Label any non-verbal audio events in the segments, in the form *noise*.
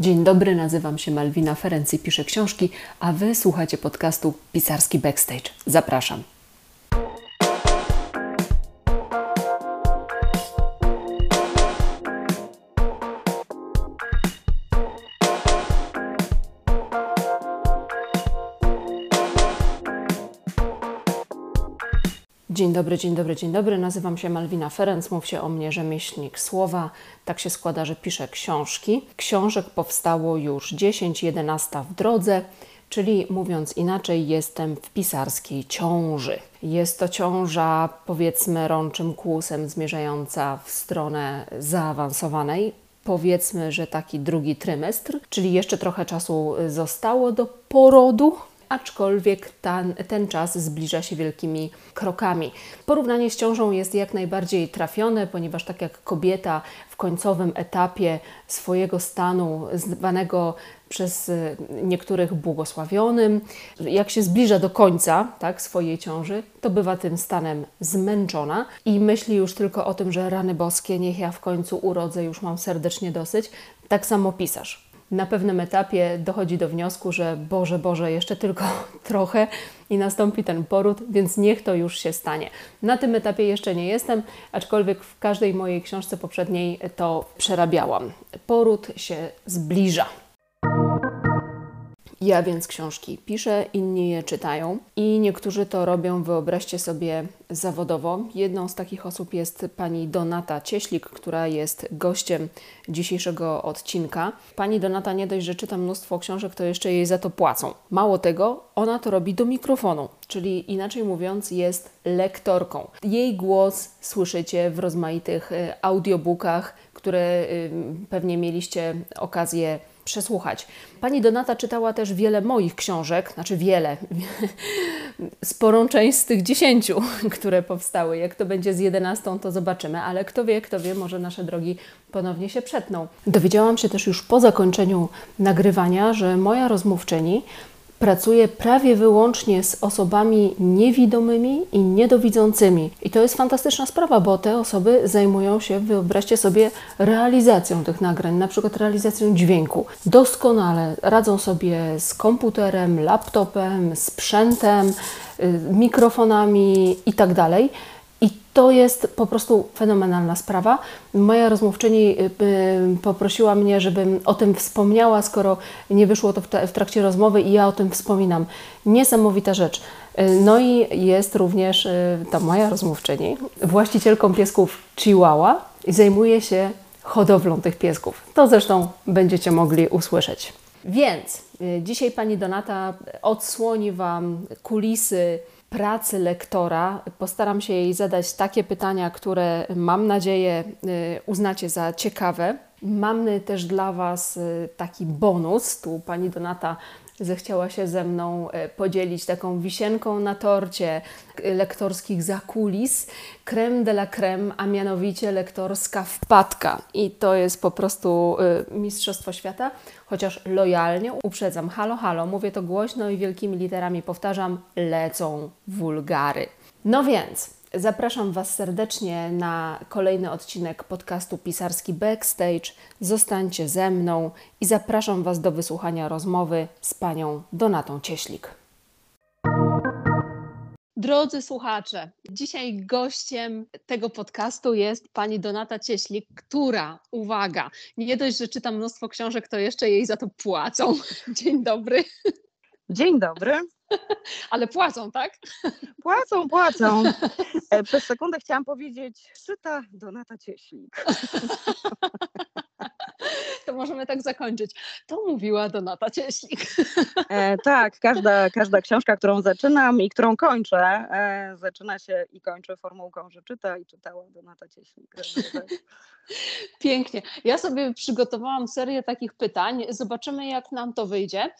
Dzień dobry, nazywam się Malwina Ferenc i piszę książki, a Wy słuchacie podcastu Pisarski Backstage. Zapraszam. Dobry, dzień dobry, dzień dobry. Nazywam się Malwina Ferenc, mów się o mnie rzemieślnik słowa. Tak się składa, że piszę książki. Książek powstało już 10, 11 w drodze, czyli mówiąc inaczej, jestem w pisarskiej ciąży. Jest to ciąża, powiedzmy, rączym kłusem zmierzająca w stronę zaawansowanej. Powiedzmy, że taki drugi trymestr, czyli jeszcze trochę czasu zostało do porodu, aczkolwiek ten, ten czas zbliża się wielkimi krokami. Porównanie z ciążą jest jak najbardziej trafione, ponieważ tak jak kobieta w końcowym etapie swojego stanu, zwanego przez y, niektórych błogosławionym, jak się zbliża do końca tak, swojej ciąży, to bywa tym stanem zmęczona i myśli już tylko o tym, że rany boskie, niech ja w końcu urodzę, już mam serdecznie dosyć. Tak samo pisarz na pewnym etapie dochodzi do wniosku, że Boże, Boże, jeszcze tylko *laughs* trochę i nastąpi ten poród, więc niech to już się stanie. Na tym etapie jeszcze nie jestem, aczkolwiek w każdej mojej książce poprzedniej to przerabiałam. Poród się zbliża. Ja więc książki piszę, inni je czytają i niektórzy to robią, wyobraźcie sobie, zawodowo. Jedną z takich osób jest pani Donata Cieślik, która jest gościem dzisiejszego odcinka. Pani Donata nie dość, że czyta mnóstwo książek, to jeszcze jej za to płacą. Mało tego, ona to robi do mikrofonu, czyli inaczej mówiąc, jest lektorką. Jej głos słyszycie w rozmaitych y, audiobookach, które y, pewnie mieliście okazję przesłuchać. Pani Donata czytała też wiele moich książek, znaczy wiele, *laughs* sporą część z tych dziesięciu, *laughs* które powstały. Jak to będzie z jedenastą, to zobaczymy, ale kto wie, kto wie, może nasze drogi ponownie się przetną. Dowiedziałam się też już po zakończeniu nagrywania, że moja rozmówczyni pracuje prawie wyłącznie z osobami niewidomymi i niedowidzącymi. I to jest fantastyczna sprawa, bo te osoby zajmują się, wyobraźcie sobie, realizacją tych nagrań, na przykład realizacją dźwięku. Doskonale radzą sobie z komputerem, laptopem, sprzętem, y, mikrofonami itd. I to jest po prostu fenomenalna sprawa. Moja rozmówczyni y, y, poprosiła mnie, żebym o tym wspomniała, skoro nie wyszło to w trakcie rozmowy i ja o tym wspominam. Niesamowita rzecz. Y, no i jest również ta moja rozmówczyni, właścicielką piesków Chihuahua i zajmuje się hodowlą tych piesków. To zresztą będziecie mogli usłyszeć. Więc dzisiaj pani Donata odsłoni Wam kulisy pracy lektora postaram się jej zadać takie pytania, które mam nadzieję y, uznacie za ciekawe. Mamy też dla Was y, taki bonus. Tu pani Donata zechciała się ze mną e, podzielić taką wisienką na torcie lektorskich zakulis, creme de la creme, a mianowicie lektorska wpadka. I to jest po prostu e, mistrzostwo świata, chociaż lojalnie uprzedzam, halo, halo, mówię to głośno i wielkimi literami powtarzam, lecą wulgary. No więc, Zapraszam Was serdecznie na kolejny odcinek podcastu Pisarski Backstage. Zostańcie ze mną i zapraszam Was do wysłuchania rozmowy z panią Donatą Cieślik. Drodzy słuchacze, dzisiaj gościem tego podcastu jest pani Donata Cieślik, która, uwaga, nie dość, że czyta mnóstwo książek, to jeszcze jej za to płacą. *laughs* Dzień dobry. Dzień dobry. *laughs* Ale płacą, tak? Płacą, płacą. *laughs* E, przez sekundę chciałam powiedzieć, czyta Donata Cieślik. *laughs* *laughs* To możemy tak zakończyć. To mówiła Donata Cieślik. *laughs* E, tak, każda, każda książka, którą zaczynam i którą kończę, e, zaczyna się i kończy formułką, że czyta i czytała Donata Cieślik. *laughs* Pięknie. Ja sobie przygotowałam serię takich pytań. Zobaczymy, jak nam to wyjdzie.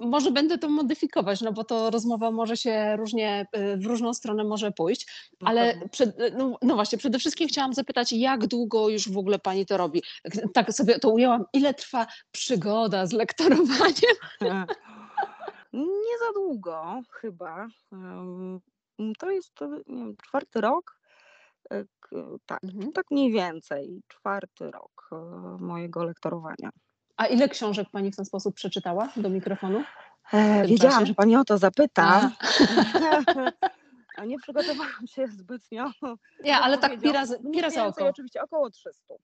Może będę to modyfikować, no bo to rozmowa może się różnie, y, w różną stronę może pójść. Ale przed, no, no, właśnie, przede wszystkim chciałam zapytać, jak długo już w ogóle Pani to robi? Tak sobie to ujęłam. Ile trwa przygoda z lektorowaniem? *laughs* Nie za długo, chyba. To jest nie wiem, czwarty rok tak, mhm. tak mniej więcej czwarty rok e, mojego lektorowania. A ile książek pani w ten sposób przeczytała do mikrofonu? E, wiedziałam, czasie? że pani o to zapyta. *laughs* A nie przygotowałam się zbytnio. Nie, ale tak pi razy, pi razy oko. Oczywiście około 300.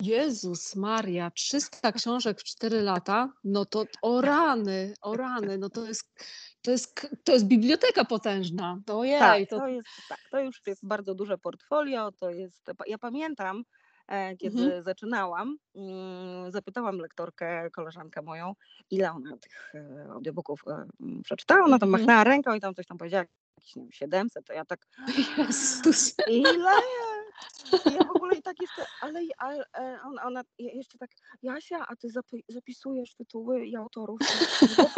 Jezus Maria, 300 książek w 4 lata, no to o rany, o rany, no to jest, to jest, to jest biblioteka potężna. Ojej, tak, to... To, jest, tak, to już jest bardzo duże portfolio, to jest, ja pamiętam, e, kiedy mhm. zaczynałam, mm, zapytałam lektorkę, koleżankę moją, ile ona tych e, audiobooków e, przeczytała, ona tam mhm. machnęła ręką i tam coś tam powiedziała, jakieś nie wiem, 700, to ja tak, *laughs* Jezus. ile? I ja w ogóle i tak jeszcze, ale, ale ona, ona jeszcze tak, Jasia, a ty zapisujesz tytuły i autorów,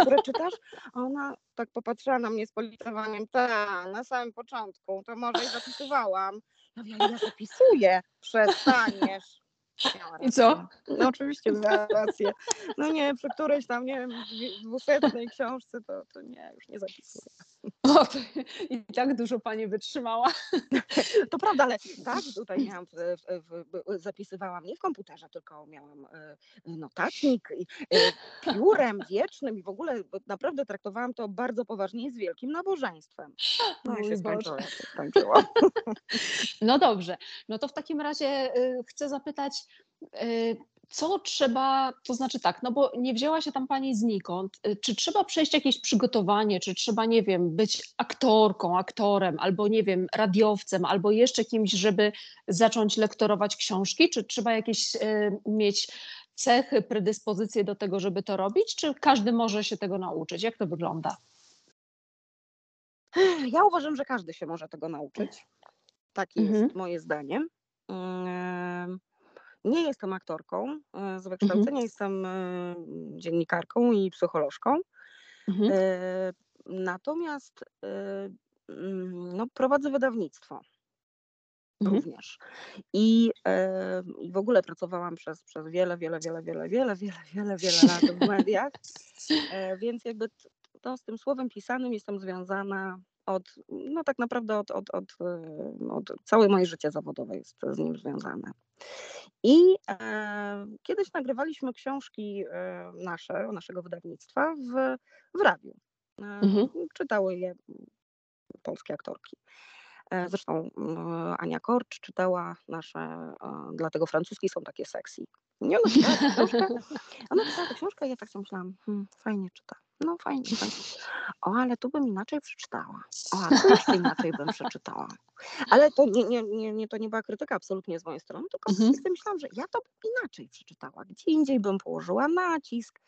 które czytasz? A ona tak popatrzyła na mnie z politowaniem, tak, na samym początku, to może i zapisywałam. Ja mówię, ja zapisuję, przestaniesz. I co? No oczywiście miała rację. No nie, przy którejś tam, nie wiem, dwusetnej książce to, to nie, już nie zapisuję. O, I tak dużo pani wytrzymała. *laughs* To prawda, ale *laughs* tak, tutaj miałam, w, w, w, zapisywałam nie w komputerze, tylko miałam e, notatnik, e, piórem wiecznym i w ogóle naprawdę traktowałam to bardzo poważnie i z wielkim nabożeństwem. *gasps* No i się skończyło, skończyło. *laughs* No dobrze, no to w takim razie y, chcę zapytać, y, co trzeba, to znaczy tak, no bo nie wzięła się tam pani znikąd, y, czy trzeba przejść jakieś przygotowanie, czy trzeba, nie wiem, być aktorką, aktorem, albo nie wiem, radiowcem, albo jeszcze kimś, żeby zacząć lektorować książki, czy trzeba jakieś y, mieć cechy, predyspozycje do tego, żeby to robić, czy każdy może się tego nauczyć? Jak to wygląda? Ja uważam, że każdy się może tego nauczyć. Takie mhm. jest moje zdanie. Nie jestem aktorką e, z mhm. wykształcenia, mhm. jestem e, dziennikarką i psycholożką. Mhm. E, natomiast mm, no, prowadzę wydawnictwo mhm. również. I, I w ogóle pracowałam przez, przez wiele, wiele, wiele, wiele, wiele, wiele, wiele, wiele *laughs* lat w mediach. Więc jakby to z tym słowem pisanym jestem związana od, no tak naprawdę od, od, od, od całe moje życie zawodowe jest z nim związane. I e, kiedyś nagrywaliśmy książki e, nasze, naszego wydawnictwa w, w radiu. E, mhm. Czytały je polskie aktorki. E, zresztą Ania Korcz czytała nasze, e, dlatego francuski są takie sexy. Nie, ona tę książkę, *laughs* ona tę książkę i ja tak sobie myślałam, hmm, fajnie czyta. No fajnie, fajnie. O, ale tu bym inaczej przeczytała. O, ale tu jeszcze inaczej bym przeczytała. Ale to nie, nie, nie, nie, to nie była krytyka absolutnie z mojej strony, tylko mhm. myślałam, że ja to bym inaczej przeczytała. Gdzie indziej bym położyła nacisk,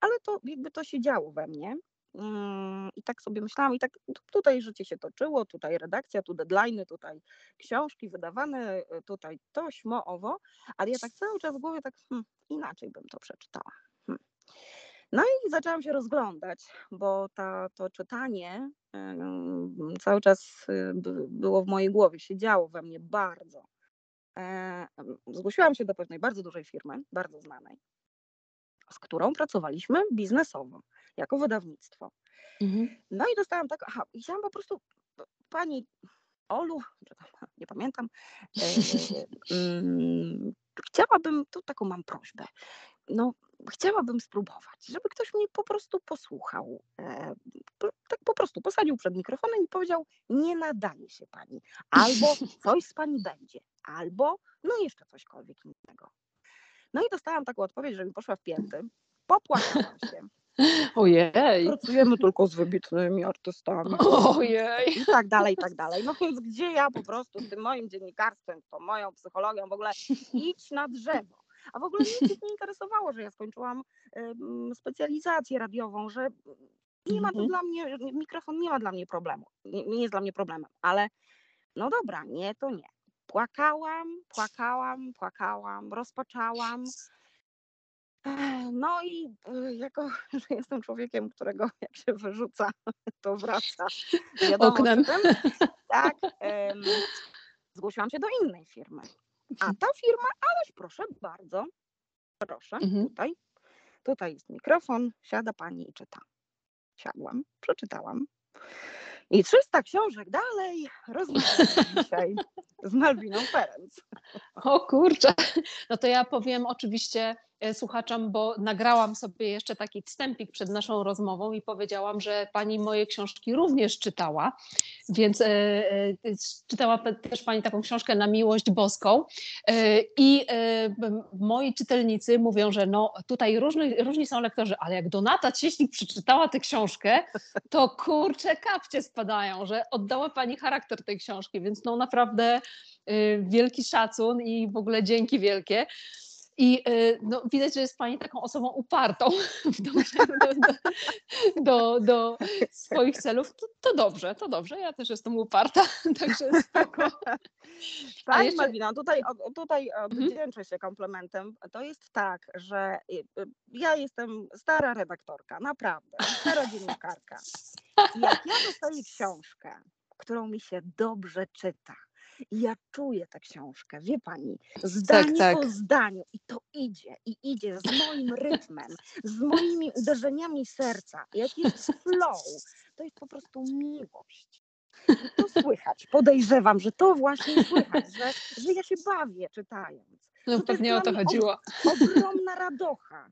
ale to jakby to się działo we mnie. Mm, I tak sobie myślałam, i tak tutaj życie się toczyło, tutaj redakcja, tu deadline, tutaj książki wydawane, tutaj to, śmo, owo, ale ja tak cały czas w głowie tak hmm, inaczej bym to przeczytała. Hmm. No i zaczęłam się rozglądać, bo ta, to czytanie cały czas y, było w mojej głowie, siedziało we mnie bardzo. E, zgłosiłam się do pewnej bardzo dużej firmy, bardzo znanej, z którą pracowaliśmy biznesowo, jako wydawnictwo. Mhm. No i dostałam tak, aha, i chciałam po prostu pani Olu, nie pamiętam, e, *laughs* mm, chciałabym, tu taką mam prośbę, no chciałabym spróbować, żeby ktoś mnie po prostu posłuchał, e, tak po prostu posadził przed mikrofonem i powiedział, nie nadaje się pani, albo *laughs* coś z pani będzie, albo no jeszcze cośkolwiek innego. No i dostałam taką odpowiedź, że mi poszła w pięty, popłakałam się. Ojej. Pracujemy tylko z wybitnymi artystami. Ojej. I tak dalej, i tak dalej. No więc gdzie ja po prostu z tym moim dziennikarstwem, tą moją psychologią w ogóle idź na drzewo. A w ogóle nic nie interesowało, że ja skończyłam specjalizację radiową, że nie ma to mhm. dla mnie, mikrofon nie ma dla mnie problemu, nie, nie jest dla mnie problemem, ale no dobra, nie, to nie. Płakałam, płakałam, płakałam, rozpaczałam. No i y, jako, *laughs* że jestem człowiekiem, którego *laughs* jak się wyrzuca, to wraca. Wiadomo, Oknem. Tym, *laughs* tak, um, zgłosiłam się do innej firmy. A ta firma, ależ proszę bardzo, proszę, mhm. tutaj, tutaj jest mikrofon, siada pani i czyta. Siadłam, przeczytałam. I 300 książek dalej rozmawiamy *laughs* dzisiaj z Malwiną Ferenc. O kurczę, no to ja powiem oczywiście słuchaczom, bo nagrałam sobie jeszcze taki wstępik przed naszą rozmową i powiedziałam, że pani moje książki również czytała, więc czytała też pani taką książkę na miłość boską i moi czytelnicy mówią, że no tutaj różni, różni są lektorzy, ale jak Donata Cieślik przeczytała tę książkę, to kurcze kapcie spadają, że oddała pani charakter tej książki, więc no naprawdę wielki szacun i w ogóle dzięki wielkie. I y, no, widać, że jest Pani taką osobą upartą *laughs* w dążeniu do, do, do, swoich celów. To, to, dobrze, to dobrze. Ja też jestem uparta, *laughs* także spoko. Pani jeszcze... Malwina, tutaj, tutaj mhm. odwdzięczę się komplementem. To jest tak, że y, ja jestem stara redaktorka, naprawdę, stara *laughs* dziennikarka. Jak ja dostaję książkę, którą mi się dobrze czyta, i ja czuję tę książkę, wie pani, zdanie tak, tak. po zdaniu i to idzie, i idzie z moim rytmem, z moimi uderzeniami serca. Jak jest flow, to jest po prostu miłość. I to słychać. Podejrzewam, że to właśnie słychać, że, że ja się bawię czytając. No pewnie o to chodziło. ogromna radocha.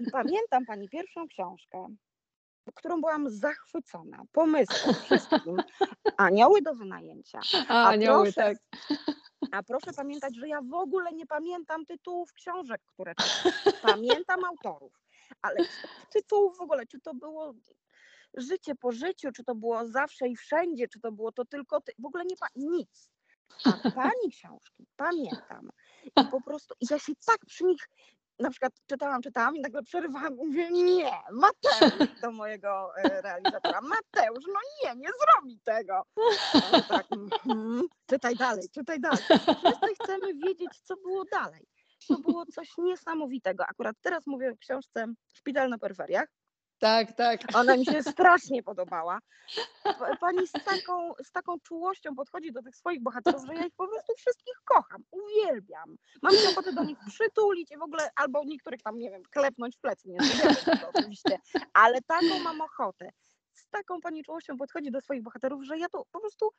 I pamiętam pani pierwszą książkę, którą byłam zachwycona, pomysłem, wszystkim. *laughs* Anioły do wynajęcia. A, a anioły, proszę, tak. *laughs* A proszę pamiętać, że ja w ogóle nie pamiętam tytułów książek, które czytam. *laughs* Pamiętam autorów, ale tytułów w ogóle, czy to było życie po życiu, czy to było zawsze i wszędzie, czy to było to tylko, ty, w ogóle nie nic. A pani książki pamiętam. I po prostu ja się tak przy nich na przykład czytałam, czytałam i nagle przerywałam i mówię, nie, Mateusz do mojego e, realizatora, Mateusz, no nie, nie zrobi tego. Tak, mm, czytaj dalej, czytaj dalej. Wszyscy chcemy wiedzieć, co było dalej. To było coś niesamowitego. Akurat teraz mówię o książce Szpital na peryferiach, tak, tak. Ona mi się *laughs* strasznie podobała. Pani z taką, z taką czułością podchodzi do tych swoich bohaterów, że ja ich po prostu wszystkich kocham, uwielbiam. Mam ochotę do nich przytulić i w ogóle, albo niektórych tam, nie wiem, klepnąć w plecy, nie wiem, to oczywiście, ale taką mam ochotę. Z taką pani czułością podchodzi do swoich bohaterów, że ja to po prostu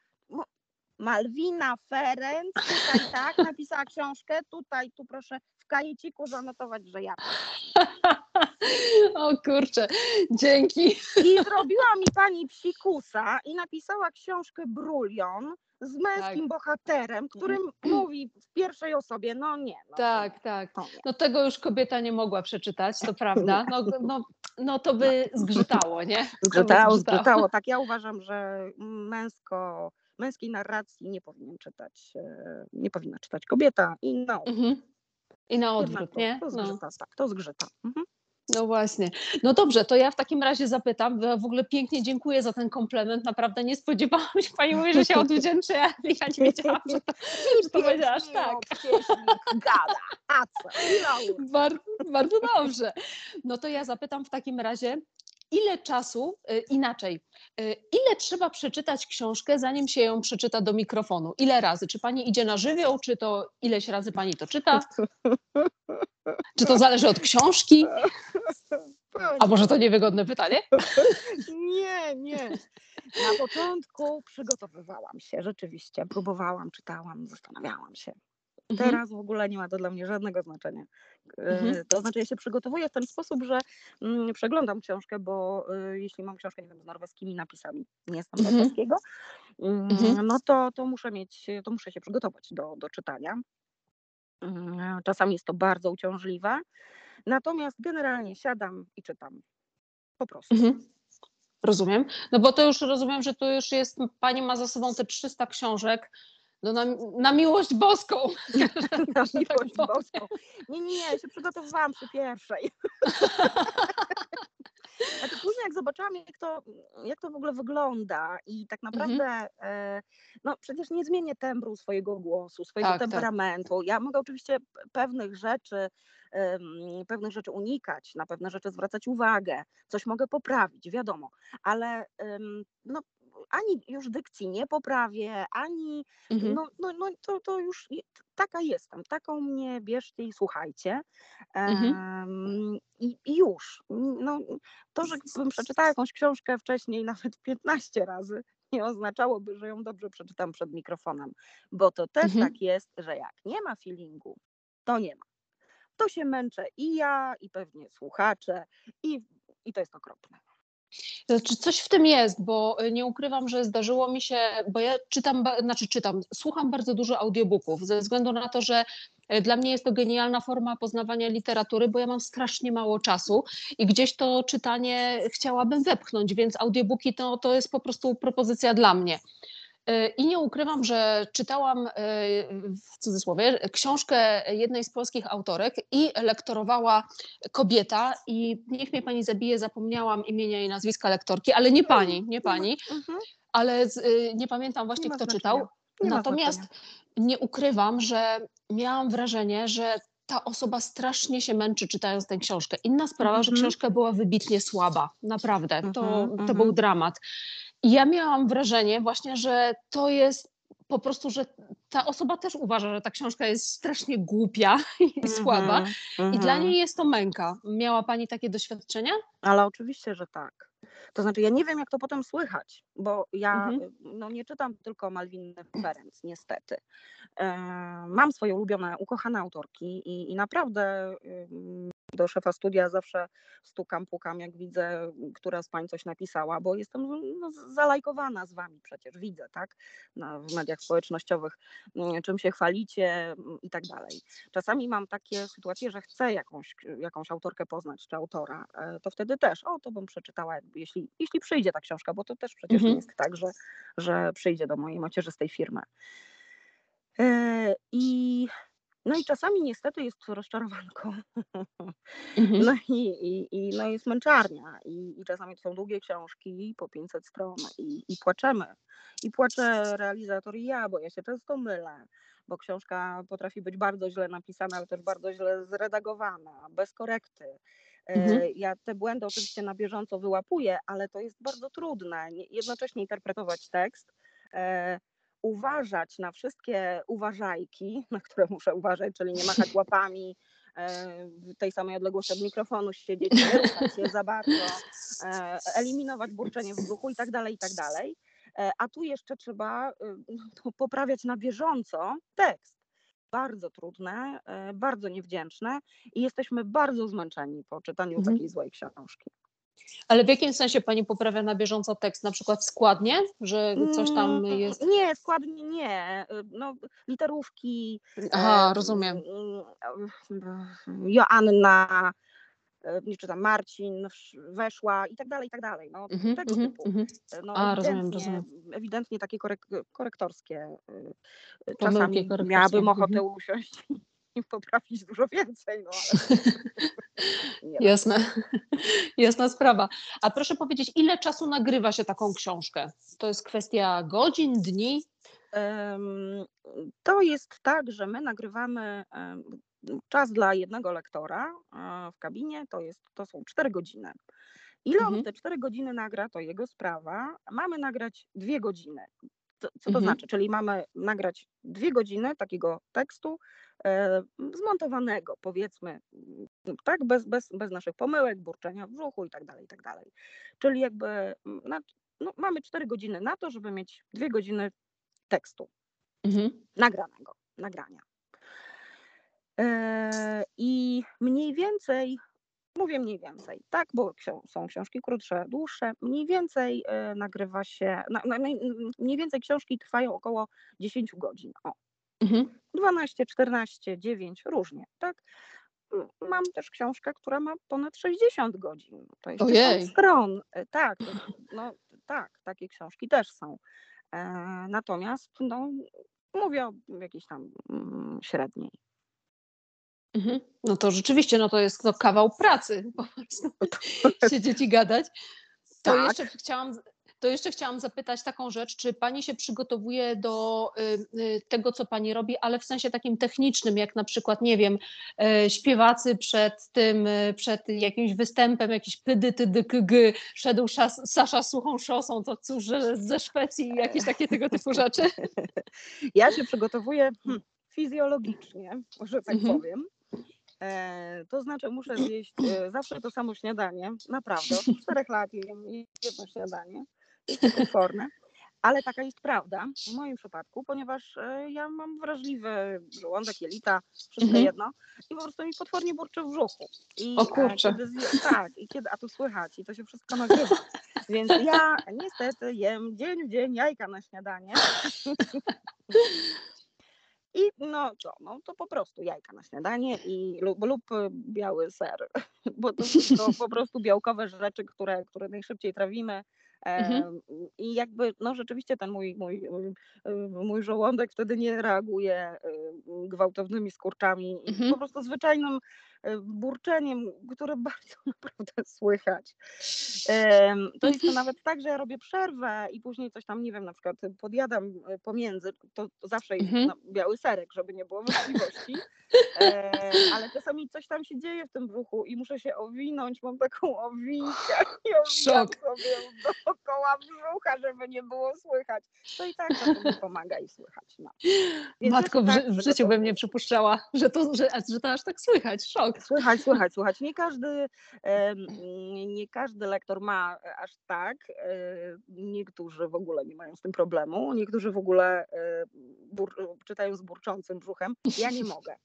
Malwina Ferenc, tutaj tak, napisała książkę, tutaj, tu proszę w kajeciku zanotować, że ja. *laughs* O kurczę, dzięki. I zrobiła mi pani psikusa i napisała książkę Brulion z męskim tak. bohaterem, którym *clears throat* mówi w pierwszej osobie, no nie. No tak, tak. To no tego już kobieta nie mogła przeczytać, to *laughs* prawda. No, no, no to by zgrzytało, nie? Zgrzytało, zgrzytało. Tak, ja *laughs* uważam, że męsko męskiej narracji nie powinien czytać, e, nie powinna czytać kobieta i odwrót. Mhm. I na odwrót, nie? To zgrzyta, no. tak, to zgrzyta. Mhm. No właśnie. No dobrze, to ja w takim razie zapytam. W ogóle pięknie dziękuję za ten komplement. Naprawdę nie spodziewałam się, Pani mówi, że się odwdzięczę. Ja nie wiedziałam, że to, że to będzie aż tak. Gada. A co? Bardzo, bardzo dobrze. No to ja zapytam w takim razie, ile czasu, y, inaczej, y, ile trzeba przeczytać książkę, zanim się ją przeczyta do mikrofonu? Ile razy? Czy pani idzie na żywioł, czy to ileś razy pani to czyta? Czy to zależy od książki? A może to niewygodne pytanie? Nie, nie. Na początku przygotowywałam się, rzeczywiście. Próbowałam, czytałam, zastanawiałam się. Mhm. Teraz w ogóle nie ma to dla mnie żadnego znaczenia. Mhm. E, to znaczy, ja się przygotowuję w ten sposób, że mm, przeglądam książkę, bo y, jeśli mam książkę, nie wiem, z norweskimi napisami, nie znam mhm. norweskiego, mm, no to, to muszę mieć, to muszę się przygotować do, do czytania. Mm, czasami jest to bardzo uciążliwe, natomiast generalnie siadam i czytam. Po prostu. Rozumiem. No bo to już rozumiem, że to już jest, pani ma za sobą te 300 książek, no na, na miłość boską. *laughs* Na miłość boską. Nie, nie, ja się przygotowywałam przy pierwszej. *laughs* Znaczy później jak zobaczyłam, jak to, jak to w ogóle wygląda i tak mhm. naprawdę, mhm. no przecież nie zmienię tembru swojego głosu, swojego tak, tak. temperamentu. Tak. Ja mogę oczywiście pewnych rzeczy, um, pewnych rzeczy unikać, na pewne rzeczy zwracać uwagę, coś mogę poprawić, wiadomo, ale um, no ani już dykcji nie poprawię, ani mhm. no, no, no to, to już taka jestem, taką mnie bierzcie i słuchajcie. Mhm. Um, i, I już. No, to, że bym przeczytała jakąś książkę wcześniej nawet *laughs* 15 razy, nie oznaczałoby, że ją dobrze przeczytam przed mikrofonem, bo to też mhm. tak jest, że jak nie ma feelingu, to nie ma. to się męczę i ja, i pewnie słuchacze, i, i to jest okropne. Znaczy coś w tym jest, bo y, nie ukrywam, że zdarzyło mi się, bo ja czytam, znaczy czytam, słucham bardzo dużo audiobooków, ze względu na to, że y, dla mnie jest to genialna forma poznawania literatury, bo ja mam strasznie mało czasu i gdzieś to czytanie chciałabym wepchnąć, więc audiobooki to, to jest po prostu propozycja dla mnie. I nie ukrywam, że czytałam e, w cudzysłowie książkę jednej z polskich autorek i lektorowała kobieta i niech mnie pani zabije, zapomniałam imienia i nazwiska lektorki, ale nie pani, nie pani, mhm. ale z, e, nie pamiętam właśnie nie kto czytał. Nie Natomiast nie ukrywam, że miałam wrażenie, że ta osoba strasznie się męczy czytając tę książkę. Inna sprawa, mm -hmm. że mhm. książka była wybitnie słaba, naprawdę. To, mm -hmm. to mhm. był dramat. Ja miałam wrażenie właśnie, że to jest po prostu, że ta osoba też uważa, że ta książka jest strasznie głupia *laughs* i mm -hmm, słaba mm -hmm. i dla mhm. niej jest to męka. Miała Pani takie doświadczenia? Ale oczywiście, że tak. To znaczy, ja nie wiem, jak to potem słychać, bo ja mhm. no, nie czytam tylko Malwiny Ferenc, niestety. E, mam swoje ulubione, ukochane autorki i, i naprawdę do szefa studia zawsze stukam, pukam, jak widzę, która z pań coś napisała, bo jestem no, zalajkowana z wami przecież, widzę, tak, Na, w mediach społecznościowych, mm, czym się chwalicie mm, i tak dalej. Czasami mam takie sytuacje, że chcę jakąś, jakąś autorkę poznać, czy autora, e, to wtedy też, o, to bym przeczytała, jeśli, jeśli przyjdzie ta książka, bo to też przecież mhm. nie jest tak, że, że przyjdzie do mojej macierzystej firmy. E, I no i czasami niestety jest rozczarowanko. Mhm. No i, i, i, no jest męczarnia. I, I czasami to są długie książki po 500 stron i, i płaczemy. I płacze realizator i ja, bo ja się często mylę bo książka potrafi być bardzo źle napisana, ale też bardzo źle zredagowana, bez korekty. E, mhm. Ja te błędy oczywiście na bieżąco wyłapuję, ale to jest bardzo trudne. Jednocześnie interpretować tekst, e, uważać na wszystkie uważajki, *laughs* na które muszę uważać, czyli nie machać łapami, e, w tej samej odległości od mikrofonu siedzieć, nie ruszać się za bardzo, e, eliminować burczenie w brzuchu i tak dalej, i tak dalej. E, a tu jeszcze trzeba no, poprawiać na bieżąco tekst. Bardzo trudne, bardzo niewdzięczne i jesteśmy bardzo zmęczeni po czytaniu mhm. takiej złej książki. Ale w jakim sensie pani poprawia na bieżąco tekst? Na przykład składnie, że coś tam mm, jest? Nie, składnie nie. No, literówki. Aha, rozumiem. Joanna, nie czytam, Marcin weszła i tak dalej, i tak dalej. No, mm -hmm, tego mm -hmm, typu. Mm -hmm. No, A, rozumiem, rozumiem. Ewidentnie takie korek korektorskie. Czasami Pomyłki miałabym ochotę mhm. usiąść i poprawić dużo więcej. No, ale... *laughs* Jasne. *laughs* Jasna sprawa. A proszę powiedzieć, ile czasu nagrywa się taką książkę? To jest kwestia godzin, dni? To jest tak, że my nagrywamy czas dla jednego lektora w kabinie, to, jest, to są 4 godziny. Ile mhm. on te 4 godziny nagra, to jego sprawa. Mamy nagrać 2 godziny. Co, co to mhm. znaczy? Czyli mamy nagrać dwie godziny takiego tekstu e, zmontowanego, powiedzmy, tak, bez, bez, bez naszych pomyłek, burczenia w brzuchu i tak dalej, i tak dalej. Czyli jakby mm, na, no, mamy cztery godziny na to, żeby mieć dwie godziny tekstu mhm. nagranego, nagrania. E, I mniej więcej Mówię mniej więcej, tak, bo są książki krótsze, dłuższe. Mniej więcej e, nagrywa się, mniej więcej książki trwają około 10 godzin. O. Mhm. 12, 14, 9, różnie, tak. Mam też książkę, która ma ponad 60 godzin. To jest Ojej. stron. E, tak, *laughs* no, tak, takie książki też są. E, natomiast no, mówię o jakiejś tam mm, średniej. Mhm. No to rzeczywiście, no to jest to kawał pracy, *laughs* po prostu siedzieć i gadać. To tak. jeszcze chciałam, to jeszcze chciałam zapytać taką rzecz, czy pani się przygotowuje do y, y, tego, co pani robi, ale w sensie takim technicznym, jak na przykład, nie wiem, y, śpiewacy przed tym, przed jakimś występem, jakiś pydy, tydy, kygy, szedł szas, Sasza suchą szosą, to cóż, ze Szwecji, jakieś takie tego typu rzeczy? *laughs* Ja się przygotowuję hmm, fizjologicznie, może tak mhm. powiem. E, to znaczy muszę *clears throat* zjeść e, zawsze to samo śniadanie, naprawdę. Od *clears throat* czterech lat jem jedno śniadanie, jest potworne. Ale taka jest prawda w moim przypadku, ponieważ e, ja mam wrażliwy żołądek, jelita, wszystko mhm. jedno i po prostu mi potwornie burczy w brzuchu. I o kurczę. Kiedy, tak, i kiedy, a tu słychać i to się wszystko nagrywa. Więc ja niestety jem dzień w dzień jajka na śniadanie. *clears throat* *laughs* I no co, no to po prostu jajka na śniadanie i lub, lub biały ser, *laughs* bo to są po *laughs* prostu białkowe rzeczy, które, które najszybciej trawimy Mhm. I jakby, no rzeczywiście ten mój, mój, mój żołądek wtedy nie reaguje gwałtownymi skurczami mhm. po prostu zwyczajnym burczeniem, które *laughs* bardzo naprawdę słychać. To jest to nawet tak, że ja robię przerwę i później coś tam, nie wiem, na przykład podjadam e, pomiędzy, to, zawsze jest mhm. biały serek, żeby nie było wątpliwości, *laughs* ale czasami coś tam się dzieje w tym brzuchu i muszę się owinąć, mam taką owinkę *laughs* i owinam sobie dookoła brzucha, żeby nie było słychać. To i tak to mi pomaga i słychać. No. Matko, w, tak, w życiu bym nie przypuszczała, że to, że, że to aż tak słychać. Szok. Słychać, słychać, słychać. Nie każdy, nie każdy lektor ma aż tak. Niektórzy w ogóle nie mają z tym problemu. Niektórzy w ogóle czytają z burczącym brzuchem. Ja nie *laughs* mogę.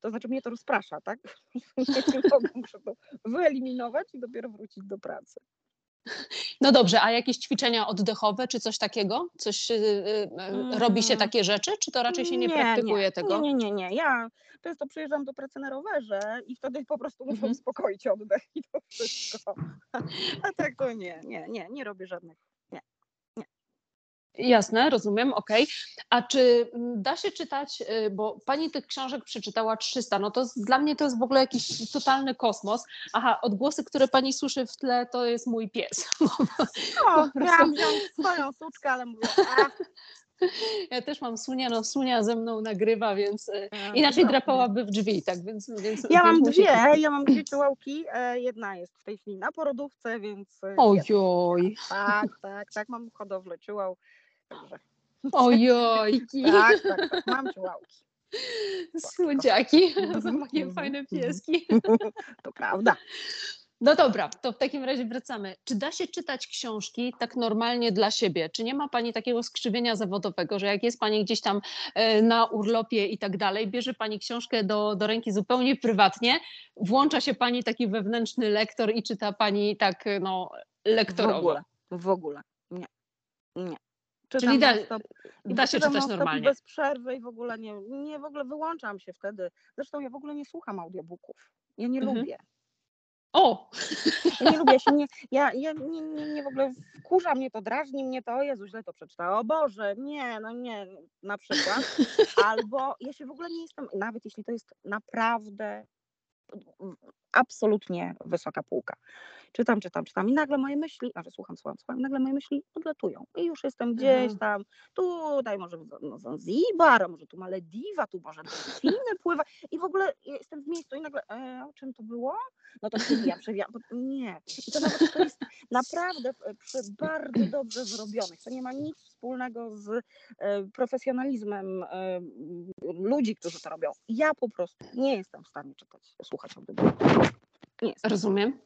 To znaczy mnie to rozprasza, tak? *laughs* nie mogę, muszę to wyeliminować i dopiero wrócić do pracy. No dobrze, a jakieś ćwiczenia oddechowe czy coś takiego? Coś yy, robi się takie rzeczy, czy to raczej się nie, nie praktykuje nie. tego? Nie, nie, nie, Ja często przyjeżdżam do pracy na rowerze i wtedy po prostu muszę mhm. uspokoić oddech i to wszystko. *laughs* A tak to nie, nie, nie, nie robię żadnych Jasne, rozumiem, okej. Okay. A czy mm, da się czytać, y, bo pani tych książek przeczytała 300, no to dla mnie to jest w ogóle jakiś totalny kosmos. Aha, odgłosy, które pani słyszy w tle, to jest mój pies. *laughs* O, miałam wziąć swoją suczkę, ale mówię, a. *laughs* Ja też mam Sunia, no Sunia ze mną nagrywa, więc y, inaczej drapałaby w drzwi, tak więc... więc ja mam dwie, ja mam dwie czułałki, e, jedna jest w tej chwili na porodówce, więc... E, Ojoj! Tak, tak, tak, mam hodowlę czułał, Także. Ojoj. *laughs* tak, tak, tak, mam ciułałki. *laughs* Słodziaki, *laughs* moje fajne pieski. To prawda. No dobra, to w takim razie wracamy. Czy da się czytać książki tak normalnie dla siebie? Czy nie ma Pani takiego skrzywienia zawodowego, że jak jest Pani gdzieś tam e, na urlopie i tak dalej, bierze Pani książkę do, do ręki zupełnie prywatnie, włącza się Pani taki wewnętrzny lektor i czyta Pani tak no, lektorowo? W ogóle, w ogóle, nie, nie. Czytam Czyli da, da się czytać normalnie. Bez przerwy i w ogóle nie, nie w ogóle wyłączam się wtedy. Zresztą ja w ogóle nie słucham audiobooków. Ja nie mhm. lubię. O! Ja nie lubię, się nie, ja, ja nie, nie, nie w ogóle wkurza mnie to, drażni mnie to, o Jezu, źle to przeczytała, o Boże, nie, no nie, na przykład. *laughs* Albo ja się w ogóle nie jestem, nawet jeśli to jest naprawdę absolutnie wysoka półka czytam, czytam, czytam i nagle moje myśli, znaczy słucham, słucham, słucham, nagle moje myśli odlatują i już jestem gdzieś mhm. tam, tutaj może no, Zanzibar, a może tu Malediwa, tu może delfiny pływa i w ogóle jestem w miejscu i nagle, e, o czym to było? No to przewijam, przewijam, nie. I to nawet to jest naprawdę przy bardzo dobrze zrobionych, to nie ma nic wspólnego z e, profesjonalizmem e, ludzi, którzy to robią. Ja po prostu nie jestem w stanie czytać, słuchać audiobooków. Rozumiem.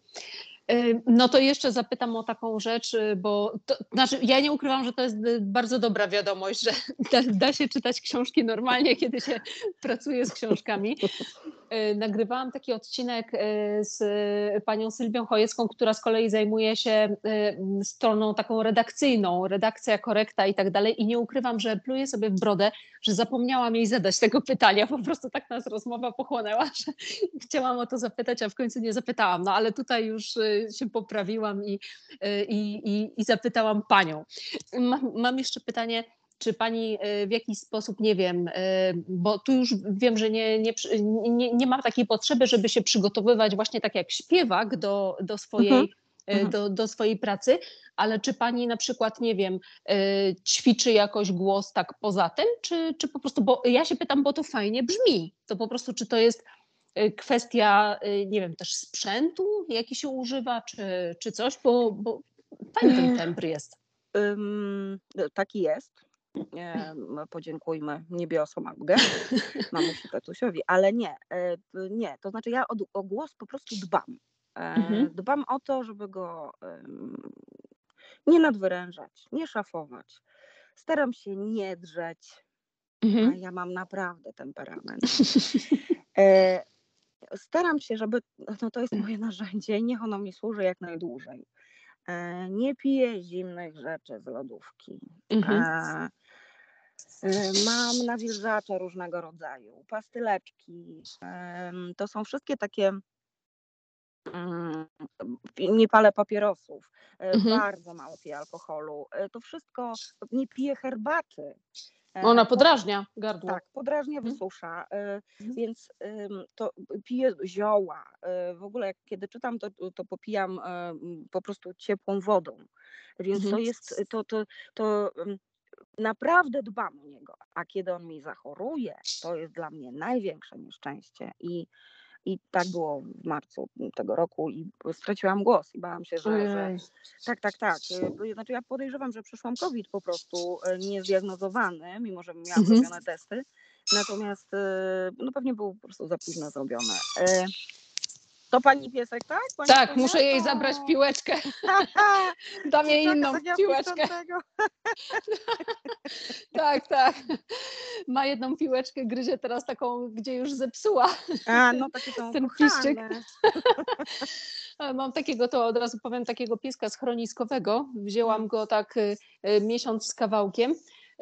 No to jeszcze zapytam o taką rzecz, y, bo to, znaczy ja nie ukrywam, że to jest y, bardzo dobra wiadomość, że *laughs* da, da, się czytać książki normalnie, *laughs* kiedy się pracuje z książkami. *laughs* Y, nagrywałam taki odcinek z panią Sylwią Chojecką, która z kolei zajmuje się stroną taką redakcyjną, redakcja, korekta i tak dalej. I nie ukrywam, że pluję sobie w brodę, że zapomniałam jej zadać tego pytania, po prostu tak nas rozmowa pochłonęła, że chciałam o to zapytać, a w końcu nie zapytałam, no ale tutaj już się poprawiłam i, i, i, i zapytałam panią. Mam, mam jeszcze pytanie, czy pani e, w jakiś sposób, nie wiem, e, bo tu już wiem, że nie, nie, nie, nie ma takiej potrzeby, żeby się przygotowywać właśnie tak jak śpiewak do, do swojej. Mhm. E, mhm. Do, do swojej pracy, ale czy pani na przykład, nie wiem, ćwiczy jakoś głos tak poza tym, czy, czy po prostu, bo ja się pytam, bo to fajnie brzmi, to po prostu, czy to jest kwestia, y, nie wiem, też sprzętu, jaki się używa, czy, czy coś, bo, bo fajny ten *laughs* tembr jest. Um, taki jest. Podziękujmy niebiosom Magdę, *laughs* mamusi tatusiowi, ale nie, e, nie, to znaczy ja o, o głos po prostu dbam. E, mhm. Dbam o to, żeby go nie nadwyrężać, nie szafować. Staram się nie drzeć, mhm. a ja mam naprawdę temperament. *laughs* E, staram się, żeby, no to jest moje *laughs* narzędzie i niech ono mi służy jak najdłużej. E, nie piję zimnych rzeczy z lodówki. Mhm. E, e mam nawilżacze różnego rodzaju, pastyleczki. To są wszystkie takie mm, nie palę papierosów, e, mhm. bardzo mało piję alkoholu. To wszystko, nie piję herbaty. Ona podrażnia gardło. Tak, podrażnia, mhm. wysusza, mhm. więc to piję zioła. W ogóle kiedy czytam, to, to popijam po prostu ciepłą wodą. Więc mhm. to jest, to, to, to naprawdę dbam o niego. A kiedy on mi zachoruje, to jest dla mnie największe nieszczęście. I i tak było w marcu tego roku i straciłam głos i bałam się, że, że tak, tak, tak. Y, znaczy ja podejrzewam, że przyszłam COVID po prostu y, niezdiagnozowany, mimo że miałam mhm. zrobione testy. Natomiast y, no pewnie był po prostu za późno zrobione. To pani piesek, tak? Pani tak, muszę jej zabrać piłeczkę. *laughs* Dam jej inną piłeczkę. *laughs* tak, tak. Ma jedną piłeczkę, gryzie teraz taką, gdzie już zepsuła. A, no takie są *laughs* Ten piszczyk. Mam takiego, to od razu powiem, takiego pieska schroniskowego. Wzięłam go tak y, y, miesiąc z kawałkiem.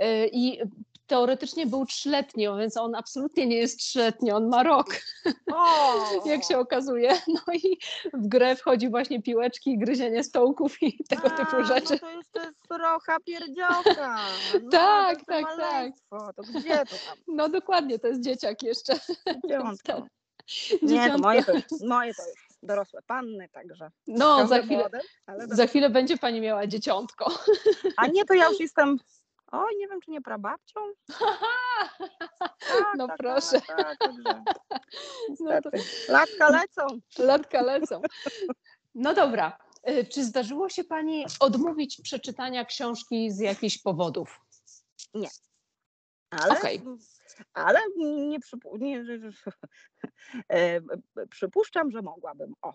Y, I teoretycznie był trzyletni, więc on absolutnie nie jest trzyletni, on ma rok, *laughs* jak się okazuje. No i w grę wchodzi właśnie piłeczki, gryzienie stołków i tego A, typu rzeczy. No to jest, to jest rocha pierdziołka. No, tak, tak, tak. To gdzie to tam? No dokładnie, to jest dzieciak jeszcze. Dzieciątko. *laughs* Nie, to moje to, już, moje to już dorosłe panny, także. No, za chwilę, młode, za chwilę będzie pani miała dzieciątko. A nie, to ja już jestem Oj, nie wiem, czy nie prababcią? *laughs* Tak, no tak, proszę. Tak, tak, *laughs* no to... Latka lecą. Latka lecą. No dobra. Y, czy zdarzyło się Pani odmówić przeczytania książki z jakichś powodów? Nie. Ale, okay. ale nie, przypu nie, e, przypuszczam, że mogłabym. O.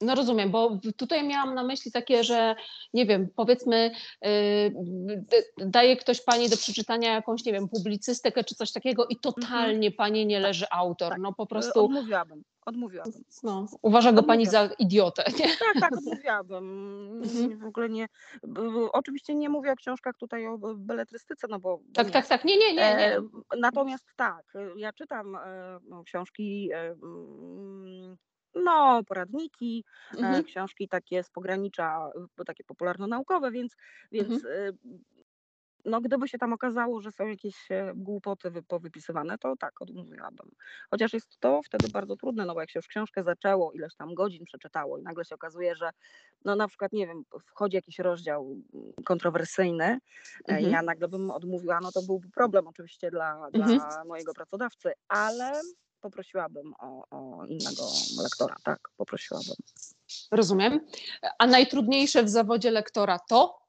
No rozumiem, bo tutaj miałam na myśli takie, że nie wiem, powiedzmy, yy, daje ktoś pani do przeczytania jakąś, nie wiem, publicystykę czy coś takiego i totalnie mhm. pani nie leży autor. Tak. No po prostu. Odmówiłabym, odmówiłabym. No, uważa go pani za idiotę. Nie? Tak, tak, odmówiłabym. Mhm. W ogóle nie. Oczywiście nie mówię o książkach tutaj o beletrystyce, no bo. Tak, nie. tak, tak. Nie, nie, nie. nie. E, natomiast tak, ja czytam e, no, książki. No, poradniki, e, mhm. książki takie z pogranicza, takie popularno-naukowe, więc, więc mhm. Y, no, gdyby się tam okazało, że są jakieś e, głupoty powypisywane, to tak, odmówiłabym. Chociaż jest to wtedy bardzo trudne, no bo jak się już książkę zaczęło, ileś tam godzin przeczytało i nagle się okazuje, że no na przykład, nie wiem, wchodzi jakiś rozdział kontrowersyjny e, mhm. ja nagle bym odmówiła, no to byłby problem oczywiście dla, mhm. dla mojego pracodawcy, ale poprosiłabym o, o innego lektora, tak, poprosiłabym. Rozumiem. A najtrudniejsze w zawodzie lektora to?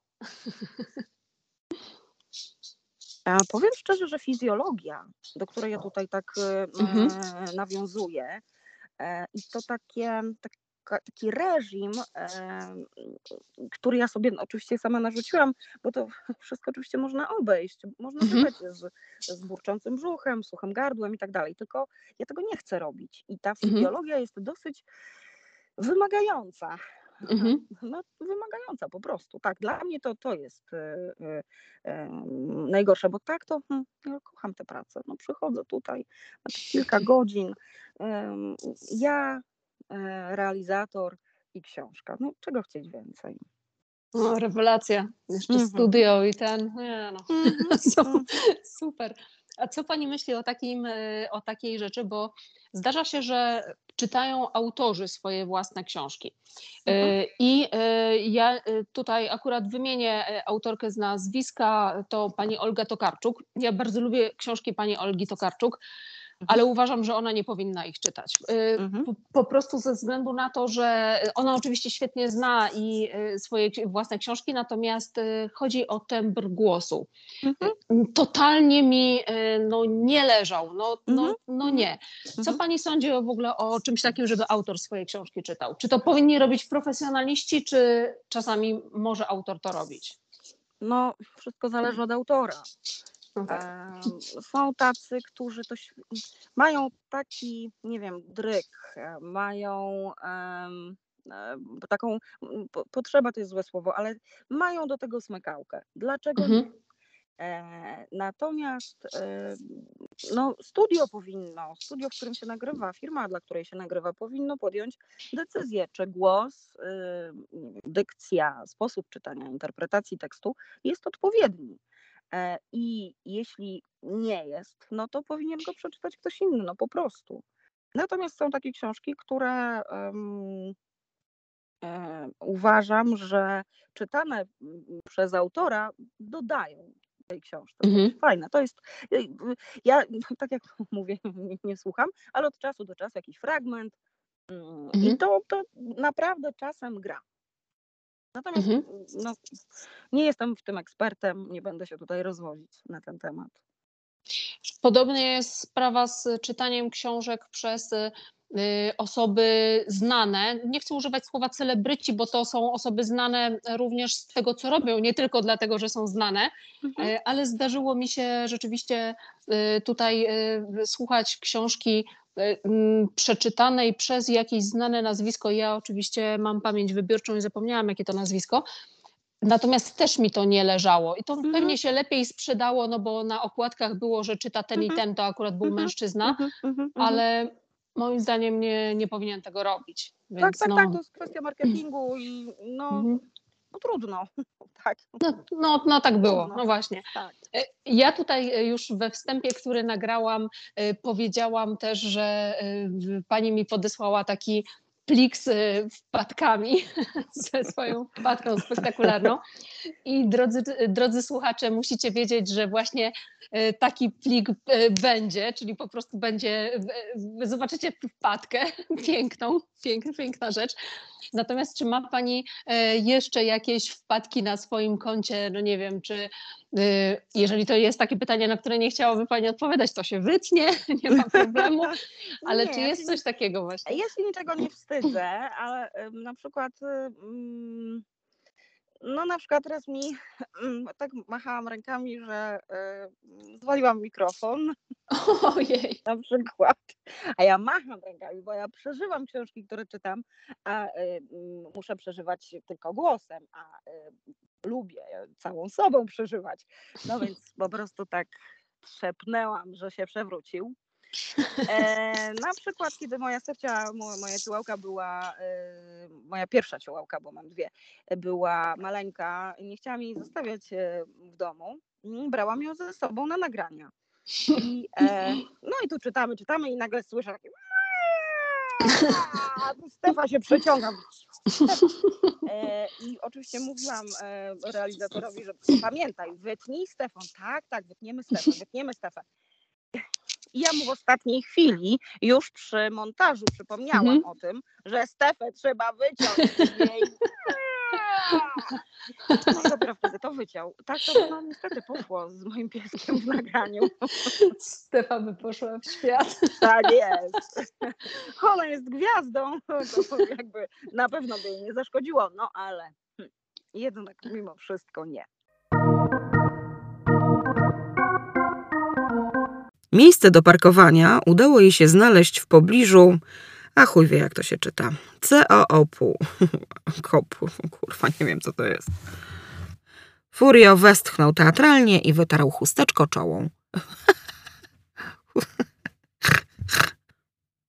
A powiem szczerze, że fizjologia, do której ja tutaj tak e, mhm. nawiązuję, e, i to takie, tak, taki reżim, który ja sobie oczywiście sama narzuciłam, bo to *laughs* wszystko oczywiście można obejść. Można mhm. żyć z, z burczącym brzuchem, suchym gardłem i tak dalej, tylko ja tego nie chcę robić. I ta mhm. fizjologia jest dosyć wymagająca. Mhm. No, wymagająca po prostu. Tak, dla mnie to, to jest y, y, najgorsze, bo tak to hm, ja kocham tę pracę. No, przychodzę tutaj na kilka godzin. Ja E, realizator i książka. No czego chcieć więcej? No, rewelacja. Jeszcze mm -hmm. studio i ten. Nie, no. *laughs* Mm -hmm. Super. A co pani myśli o, takim, e, o takiej rzeczy? Bo zdarza się, że czytają autorzy swoje własne książki. Mhm. I ja tutaj akurat wymienię autorkę z nazwiska, to pani Olga Tokarczuk. Ja bardzo lubię książki pani Olgi Tokarczuk ale uważam, że ona nie powinna ich czytać. Y, mhm. Po, po, prostu ze względu na to, że ona oczywiście świetnie zna i y, swoje własne książki, natomiast y, chodzi o tembr głosu. Mhm. Totalnie mi no, nie leżał, no, no, mhm. no nie. Co mhm. pani sądzi w ogóle o czymś takim, żeby autor swoje książki czytał? Czy to powinni robić profesjonaliści, czy czasami może autor to robić? no, wszystko zależy od autora. No tak. Są tacy, którzy to mają taki, nie wiem, dryk, mają e, taką, po- potrzeba to jest złe słowo, ale mają do tego smykałkę. Dlaczego nie? Mhm. E, Natomiast e, no, studio powinno, studio, w którym się nagrywa, firma, dla której się nagrywa, powinno podjąć decyzję, czy głos, y, dykcja, sposób czytania, interpretacji tekstu jest odpowiedni. E, I jeśli nie jest, no to powinien go przeczytać ktoś inny, no po prostu. Natomiast są takie książki, które em, e, uważam, że czytane mm, przez autora dodają tej książce. Mhm. fajne. To jest, y, ja *laughs* tak jak mówię, nie, nie słucham, ale od czasu do czasu jakiś fragment mm, i Mhm. to, to naprawdę czasem gra. Natomiast Mhm. no, nie jestem w tym ekspertem, nie będę się tutaj rozwodzić na ten temat. Podobnie jest sprawa z czytaniem książek przez y, osoby znane. Nie chcę używać słowa celebryci, bo to są osoby znane również z tego, co robią, nie tylko dlatego, że są znane, Mhm. y, ale zdarzyło mi się rzeczywiście y, tutaj słuchać książki przeczytanej przez jakieś znane nazwisko. Ja oczywiście mam pamięć wybiórczą i zapomniałam, jakie to nazwisko. Natomiast też mi to nie leżało i to Mhm. pewnie się lepiej sprzedało, no bo na okładkach było, że czyta ten i Mhm. ten, to akurat był Mhm. mężczyzna, Mhm, mhm, ale moim zdaniem nie, nie powinien tego robić. Tak, Więc tak, no, tak, to jest kwestia marketingu i no. No trudno. *laughs* Tak, no, no, no tak było, Trudno. no właśnie. tak. E, Ja tutaj e, już we wstępie, który nagrałam, e, powiedziałam też, że pani mi podesłała taki plik z wpadkami, *laughs* ze swoją wpadką spektakularną. I drodzy, drodzy słuchacze, musicie wiedzieć, że właśnie e, taki plik e, będzie, czyli po prostu będzie, e, zobaczycie wpadkę *laughs* piękną, pięk, piękna rzecz. Natomiast czy ma Pani jeszcze jakieś wpadki na swoim koncie? No nie wiem, czy jeżeli to jest takie pytanie, na które nie chciałaby Pani odpowiadać, to się wytnie, *laughs* nie ma problemu. *laughs* Ale Nie, czy jest coś takiego właśnie? Ja się niczego nie wstydzę, *laughs* ale na przykład y, mm, no na przykład raz mi mm, tak machałam rękami, że y, zwaliłam mikrofon Ojej. na przykład, a ja macham rękami, bo ja przeżywam książki, które czytam, a y, muszę przeżywać tylko głosem, a y, lubię całą sobą przeżywać. No więc po prostu tak szepnęłam, że się przewrócił. E, na przykład, kiedy moja sercia, mo- moja ciułałka była, e, moja pierwsza ciułałka, bo mam dwie, była maleńka i nie chciałam jej zostawiać e, w domu, brałam ją ze sobą na nagrania. I, e, no i tu czytamy, czytamy i nagle słyszę takie Stefa się przeciąga. E, I oczywiście mówiłam e, realizatorowi, że pamiętaj, wytnij Stefan. Tak, tak, wytniemy Stefan, wytniemy Stefan. I ja mu w ostatniej chwili, już przy montażu przypomniałam Mhm. o tym, że Stefę trzeba wyciąć z *laughs* jej. No wtedy to wyciął. Tak to no, niestety poszło z moim pieskiem w nagraniu. Stefa by poszła w świat. Tak jest. Ona jest gwiazdą, to jakby na pewno by jej nie zaszkodziło, no ale hm, jednak mimo wszystko nie. Miejsce do parkowania udało jej się znaleźć w pobliżu, a chuj wie jak to się czyta, COOP. *laughs* Kopu, kurwa, nie wiem co to jest. Furio westchnął teatralnie i wytarł chusteczko czołą. *laughs*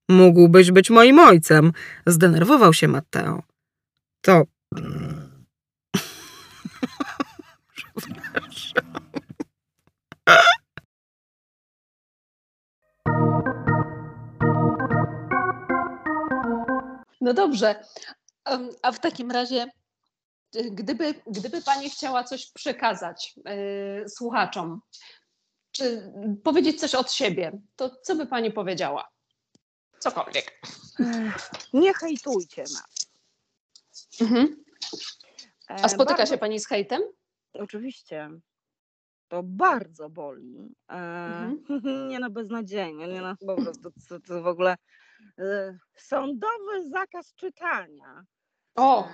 Mógłbyś być moim ojcem, zdenerwował się Matteo. To... *laughs* No dobrze. A w takim razie, y, gdyby, gdyby Pani chciała coś przekazać y, słuchaczom, czy powiedzieć coś od siebie, to co by Pani powiedziała? Cokolwiek. Nie hejtujcie nas. Mhm. E, A spotyka bardzo- się Pani z hejtem? Oczywiście. To bardzo boli. E, Mhm. *laughs* Nie no, beznadziejnie. Nie no, po prostu to, to w ogóle e, sądowy zakaz czytania. O,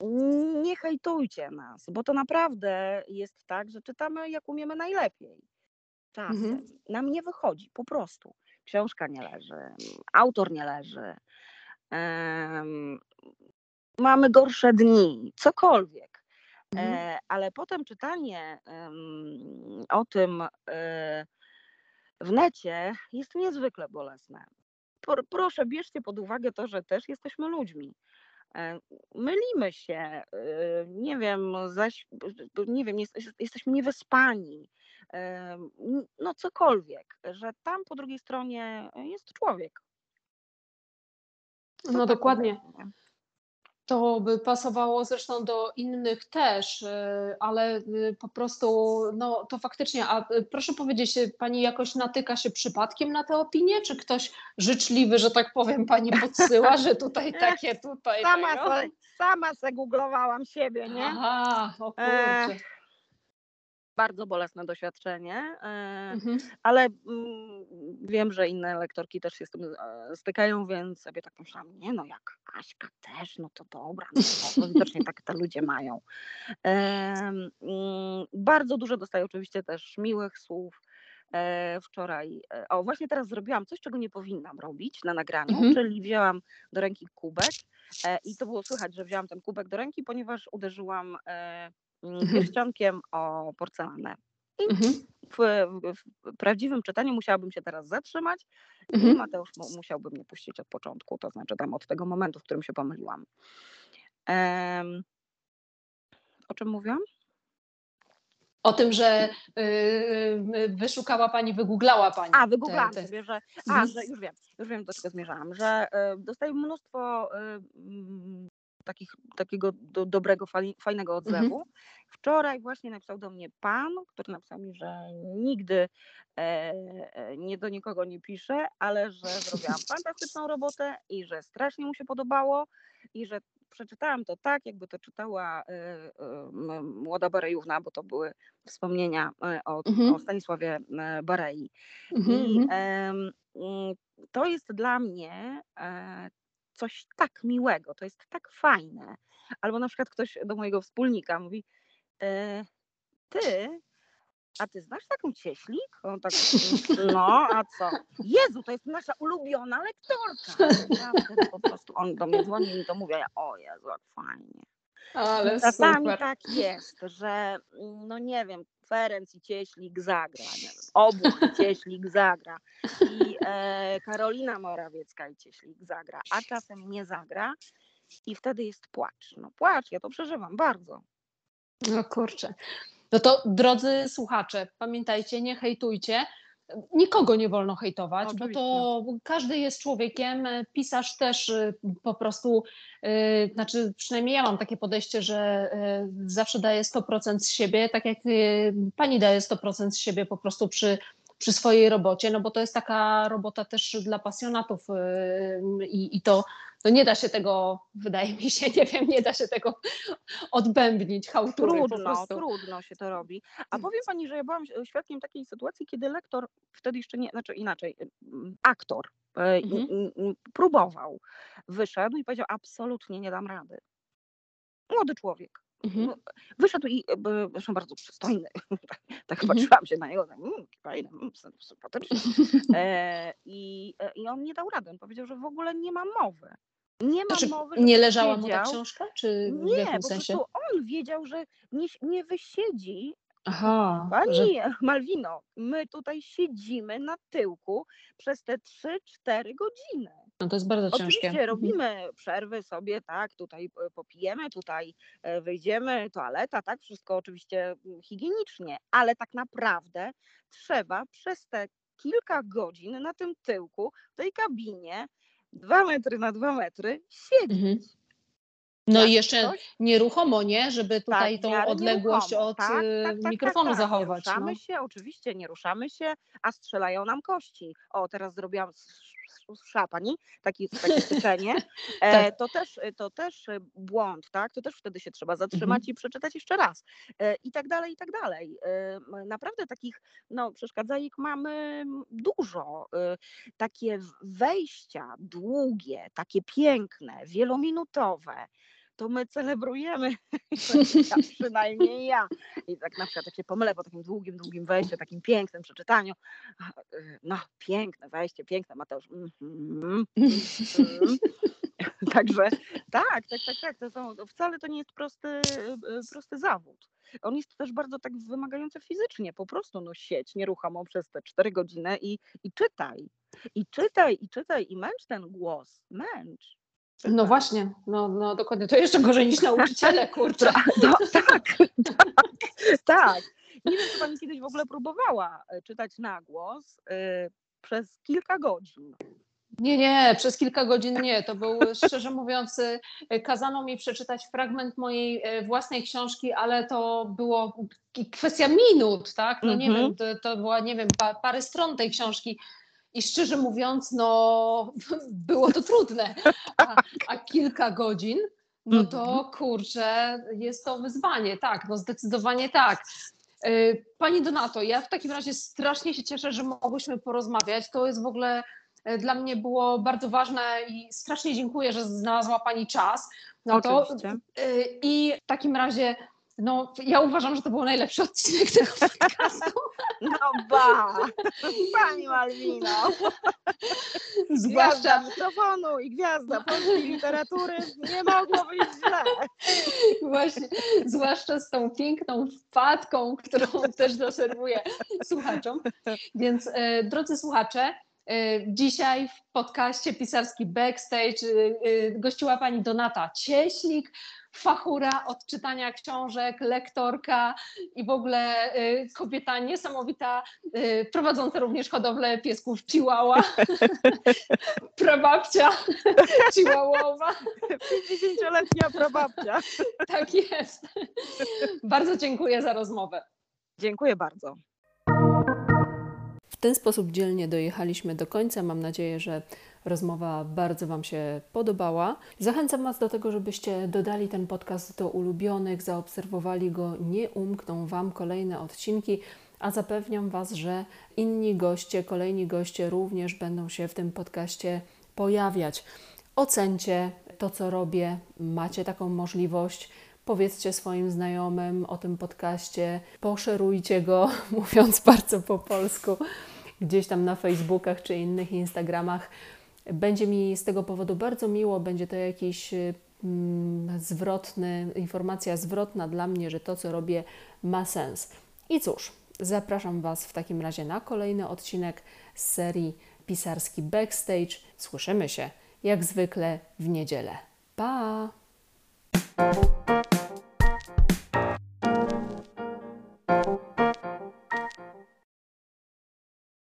Nie nie hejtujcie nas, bo to naprawdę jest tak, że czytamy jak umiemy najlepiej. Czasem mhm. nam nie wychodzi, po prostu. Książka nie leży, autor nie leży. Um, mamy gorsze dni, cokolwiek. Mhm. E, ale potem czytanie um, o tym e, w necie jest niezwykle bolesne. Proszę, bierzcie pod uwagę to, że też jesteśmy ludźmi. E, mylimy się, e, nie wiem, zaś, nie wiem, jest, jesteśmy niewyspani, e, no cokolwiek, że tam po drugiej stronie jest człowiek. no tak dokładnie. To by pasowało zresztą do innych też, y, ale y, po prostu, no to faktycznie, a y, proszę powiedzieć, pani jakoś natyka się przypadkiem na te opinie, czy ktoś życzliwy, że tak powiem, pani podsyła, że tutaj *laughs* takie, tutaj Sama, tego? sama se googlowałam siebie, nie? Aha, o kurczę. Bardzo bolesne doświadczenie, e, mhm. ale mm, wiem, że inne lektorki też się z tym e, stykają, więc sobie tak myślałam, nie no jak Kaśka też, no to dobra, no to widocznie tak te ludzie mają. Mm, bardzo dużo dostaję oczywiście też miłych słów, e, wczoraj. O, właśnie teraz zrobiłam coś, czego nie powinnam robić na nagraniu, mhm. czyli wzięłam do ręki kubek i to było słychać, że wzięłam ten kubek do ręki, ponieważ uderzyłam. Pierścionkiem o porcelanę. I mhm. w, w, prawdziwym czytaniu musiałabym się teraz zatrzymać mhm. i Mateusz musiałby mnie puścić od początku, to znaczy tam od tego momentu, w którym się pomyliłam. Um, o czym mówiłam? O tym, że yy, wyszukała pani, wygooglała pani. A, wygooglałam te, te... sobie, że. A, mhm. że już wiem, już wiem, do czego zmierzałam, że y, dostaję mnóstwo y, takich, takiego do, dobrego, fajnego mhm. odzewu. Mhm. Wczoraj właśnie napisał do mnie pan, który napisał mi, że nigdy e, e, nie do nikogo nie pisze, ale że zrobiłam *laughs* fantastyczną robotę i że strasznie mu się podobało i że przeczytałam to tak, jakby to czytała e, e, młoda Barejówna, bo to były wspomnienia o, mhm. o Stanisławie Barei. Mhm. I mhm. to jest dla mnie coś tak miłego, to jest tak fajne. Albo na przykład ktoś do mojego wspólnika mówi, e, ty, a ty znasz taką cieślik? On tak, no, a co? Jezu, to jest nasza ulubiona lektorka. Po prostu on do mnie dzwoni i mi to mówi, ja, o Jezu, jak fajnie. Ale Czasami super. tak jest, że no nie wiem, Ferenc i Cieślik zagra, nie wiem, Obuch i Cieślik *laughs* zagra i e, Karolina Morawiecka i Cieślik zagra, a czasem nie zagra i wtedy jest płacz. No płacz, ja to przeżywam bardzo. No kurczę. No to drodzy słuchacze, pamiętajcie, nie hejtujcie, Nikogo nie wolno hejtować, Oczywiście. bo to każdy jest człowiekiem. Pisarz też y, po prostu, yy, znaczy przynajmniej ja mam takie podejście, że yy, zawsze daje 100% z siebie, tak jak pani daje 100% z siebie po prostu przy, przy swojej robocie, no bo to jest taka robota też dla pasjonatów y, i, i to no nie da się tego, wydaje mi się, *laughs* nie wiem, nie da się tego odbębnić, hałtury Trudno, trudno się to robi. A powiem Pani, że ja byłam świadkiem takiej sytuacji, kiedy lektor, wtedy jeszcze nie, znaczy inaczej, mm, aktor e, mhm. próbował, wyszedł i powiedział, absolutnie nie dam rady. Młody człowiek. Mhm. No, wyszedł i zresztą bardzo przystojny. *laughs* tak mhm. patrzyłam się na niego, tak, mmm, fajny, mm, sympatyczny. E, i, e, I on nie dał rady. On powiedział, że w ogóle nie ma mowy. Nie ma znaczy, mowy. Nie leżała mu ta książka? Czy w nie, jakim po sensie? prostu on wiedział, że nie, nie wysiedzi. Aha, Pani że... Malwino, my tutaj siedzimy na tyłku przez te 3-4 godziny. No to jest bardzo ciężkie. Oczywiście mhm. robimy przerwy sobie, tak, tutaj popijemy, tutaj e, wyjdziemy, toaleta, tak, wszystko oczywiście mm, higienicznie, ale tak naprawdę trzeba przez te kilka godzin na tym tyłku, w tej kabinie, dwa metry na dwa metry siedzieć. Mhm. No i jeszcze coś? nieruchomo, nie? Żeby tutaj tak, tą odległość nieruchomo. od tak, tak, y, tak, tak mikrofonu tak. zachować. Nie ruszamy no. się, oczywiście nie ruszamy się, a strzelają nam kości. O, teraz zrobiłam słyszała Pani takie, *laughs* takie styczenie, e, tak. to, też, to też błąd, tak? To też wtedy się trzeba zatrzymać mhm. i przeczytać jeszcze raz e, i tak dalej, i tak dalej. E, naprawdę takich no, przeszkadzajek mamy dużo. Takie wejścia długie, takie piękne, wielominutowe, to my celebrujemy, *laughs* ja, *laughs* przynajmniej ja. I tak na przykład jak się pomylę po takim długim, długim wejściu, takim pięknym przeczytaniu, y, no piękne wejście, piękne Mateusz. Mm mm -hmm. *laughs* Także tak, tak, tak, tak. To są, wcale to nie jest prosty, y, prosty zawód. On jest też bardzo tak wymagający fizycznie, po prostu no sieć nieruchomą przez te cztery godziny i, i czytaj. I czytaj, i czytaj, i męcz ten głos, męcz. No właśnie, no, no dokładnie. To jeszcze gorzej niż nauczyciele, *laughs* kurczę. No, tak, tak, *laughs* tak. Nie wiem, czy Pani kiedyś w ogóle próbowała e, czytać na głos y, przez kilka godzin. Nie, nie, przez kilka godzin nie. To był, szczerze mówiąc, y, kazano mi przeczytać fragment mojej własnej książki, ale to było kwestia minut, tak? No nie mm -hmm. wiem, to, to była, nie wiem, pa, parę stron tej książki i szczerze mówiąc, no *laughs* było to trudne. A, a kilka godzin, no to mhm. kurczę, jest to wyzwanie, tak, no zdecydowanie tak. Y, pani Donato, ja w takim razie strasznie się cieszę, że mogłyśmy porozmawiać. To jest w ogóle y, dla mnie było bardzo ważne i strasznie dziękuję, że znalazła Pani czas. No to, y, I w takim razie no, ja uważam, że to był najlepszy odcinek tego podcastu. *laughs* No ba! Pani Malwino! *laughs* Zwłaszcza mikrofonu i gwiazda polskiej literatury nie mogło wyjść źle. *laughs* Właśnie, zwłaszcza z tą piękną wpadką, którą też zaserwuję słuchaczom. Więc e, drodzy słuchacze, e, Dzisiaj w podcaście Pisarski Backstage e, gościła pani Donata Cieślik, fachura od czytania książek, lektorka i w ogóle y, kobieta niesamowita, y, prowadząca również hodowlę piesków Chihuahua, *laughs* prababcia Chihuahuowa. 50-letnia prababcia. Tak jest. Bardzo dziękuję za rozmowę. Dziękuję bardzo. Ten sposób dzielnie dojechaliśmy do końca. Mam nadzieję, że rozmowa bardzo Wam się podobała. Zachęcam Was do tego, żebyście dodali ten podcast do ulubionych, zaobserwowali go, nie umkną Wam kolejne odcinki. A zapewniam Was, że inni goście, kolejni goście również będą się w tym podcaście pojawiać. Ocencie to, co robię, macie taką możliwość. Powiedzcie swoim znajomym o tym podcaście, poszerujcie go, *laughs* mówiąc bardzo po polsku, gdzieś tam na Facebookach czy innych Instagramach. Będzie mi z tego powodu bardzo miło, będzie to jakiś mm, zwrotny, informacja zwrotna dla mnie, że to, co robię, ma sens. I cóż, zapraszam Was w takim razie na kolejny odcinek z serii Pisarski Backstage. Słyszymy się jak zwykle w niedzielę. Pa!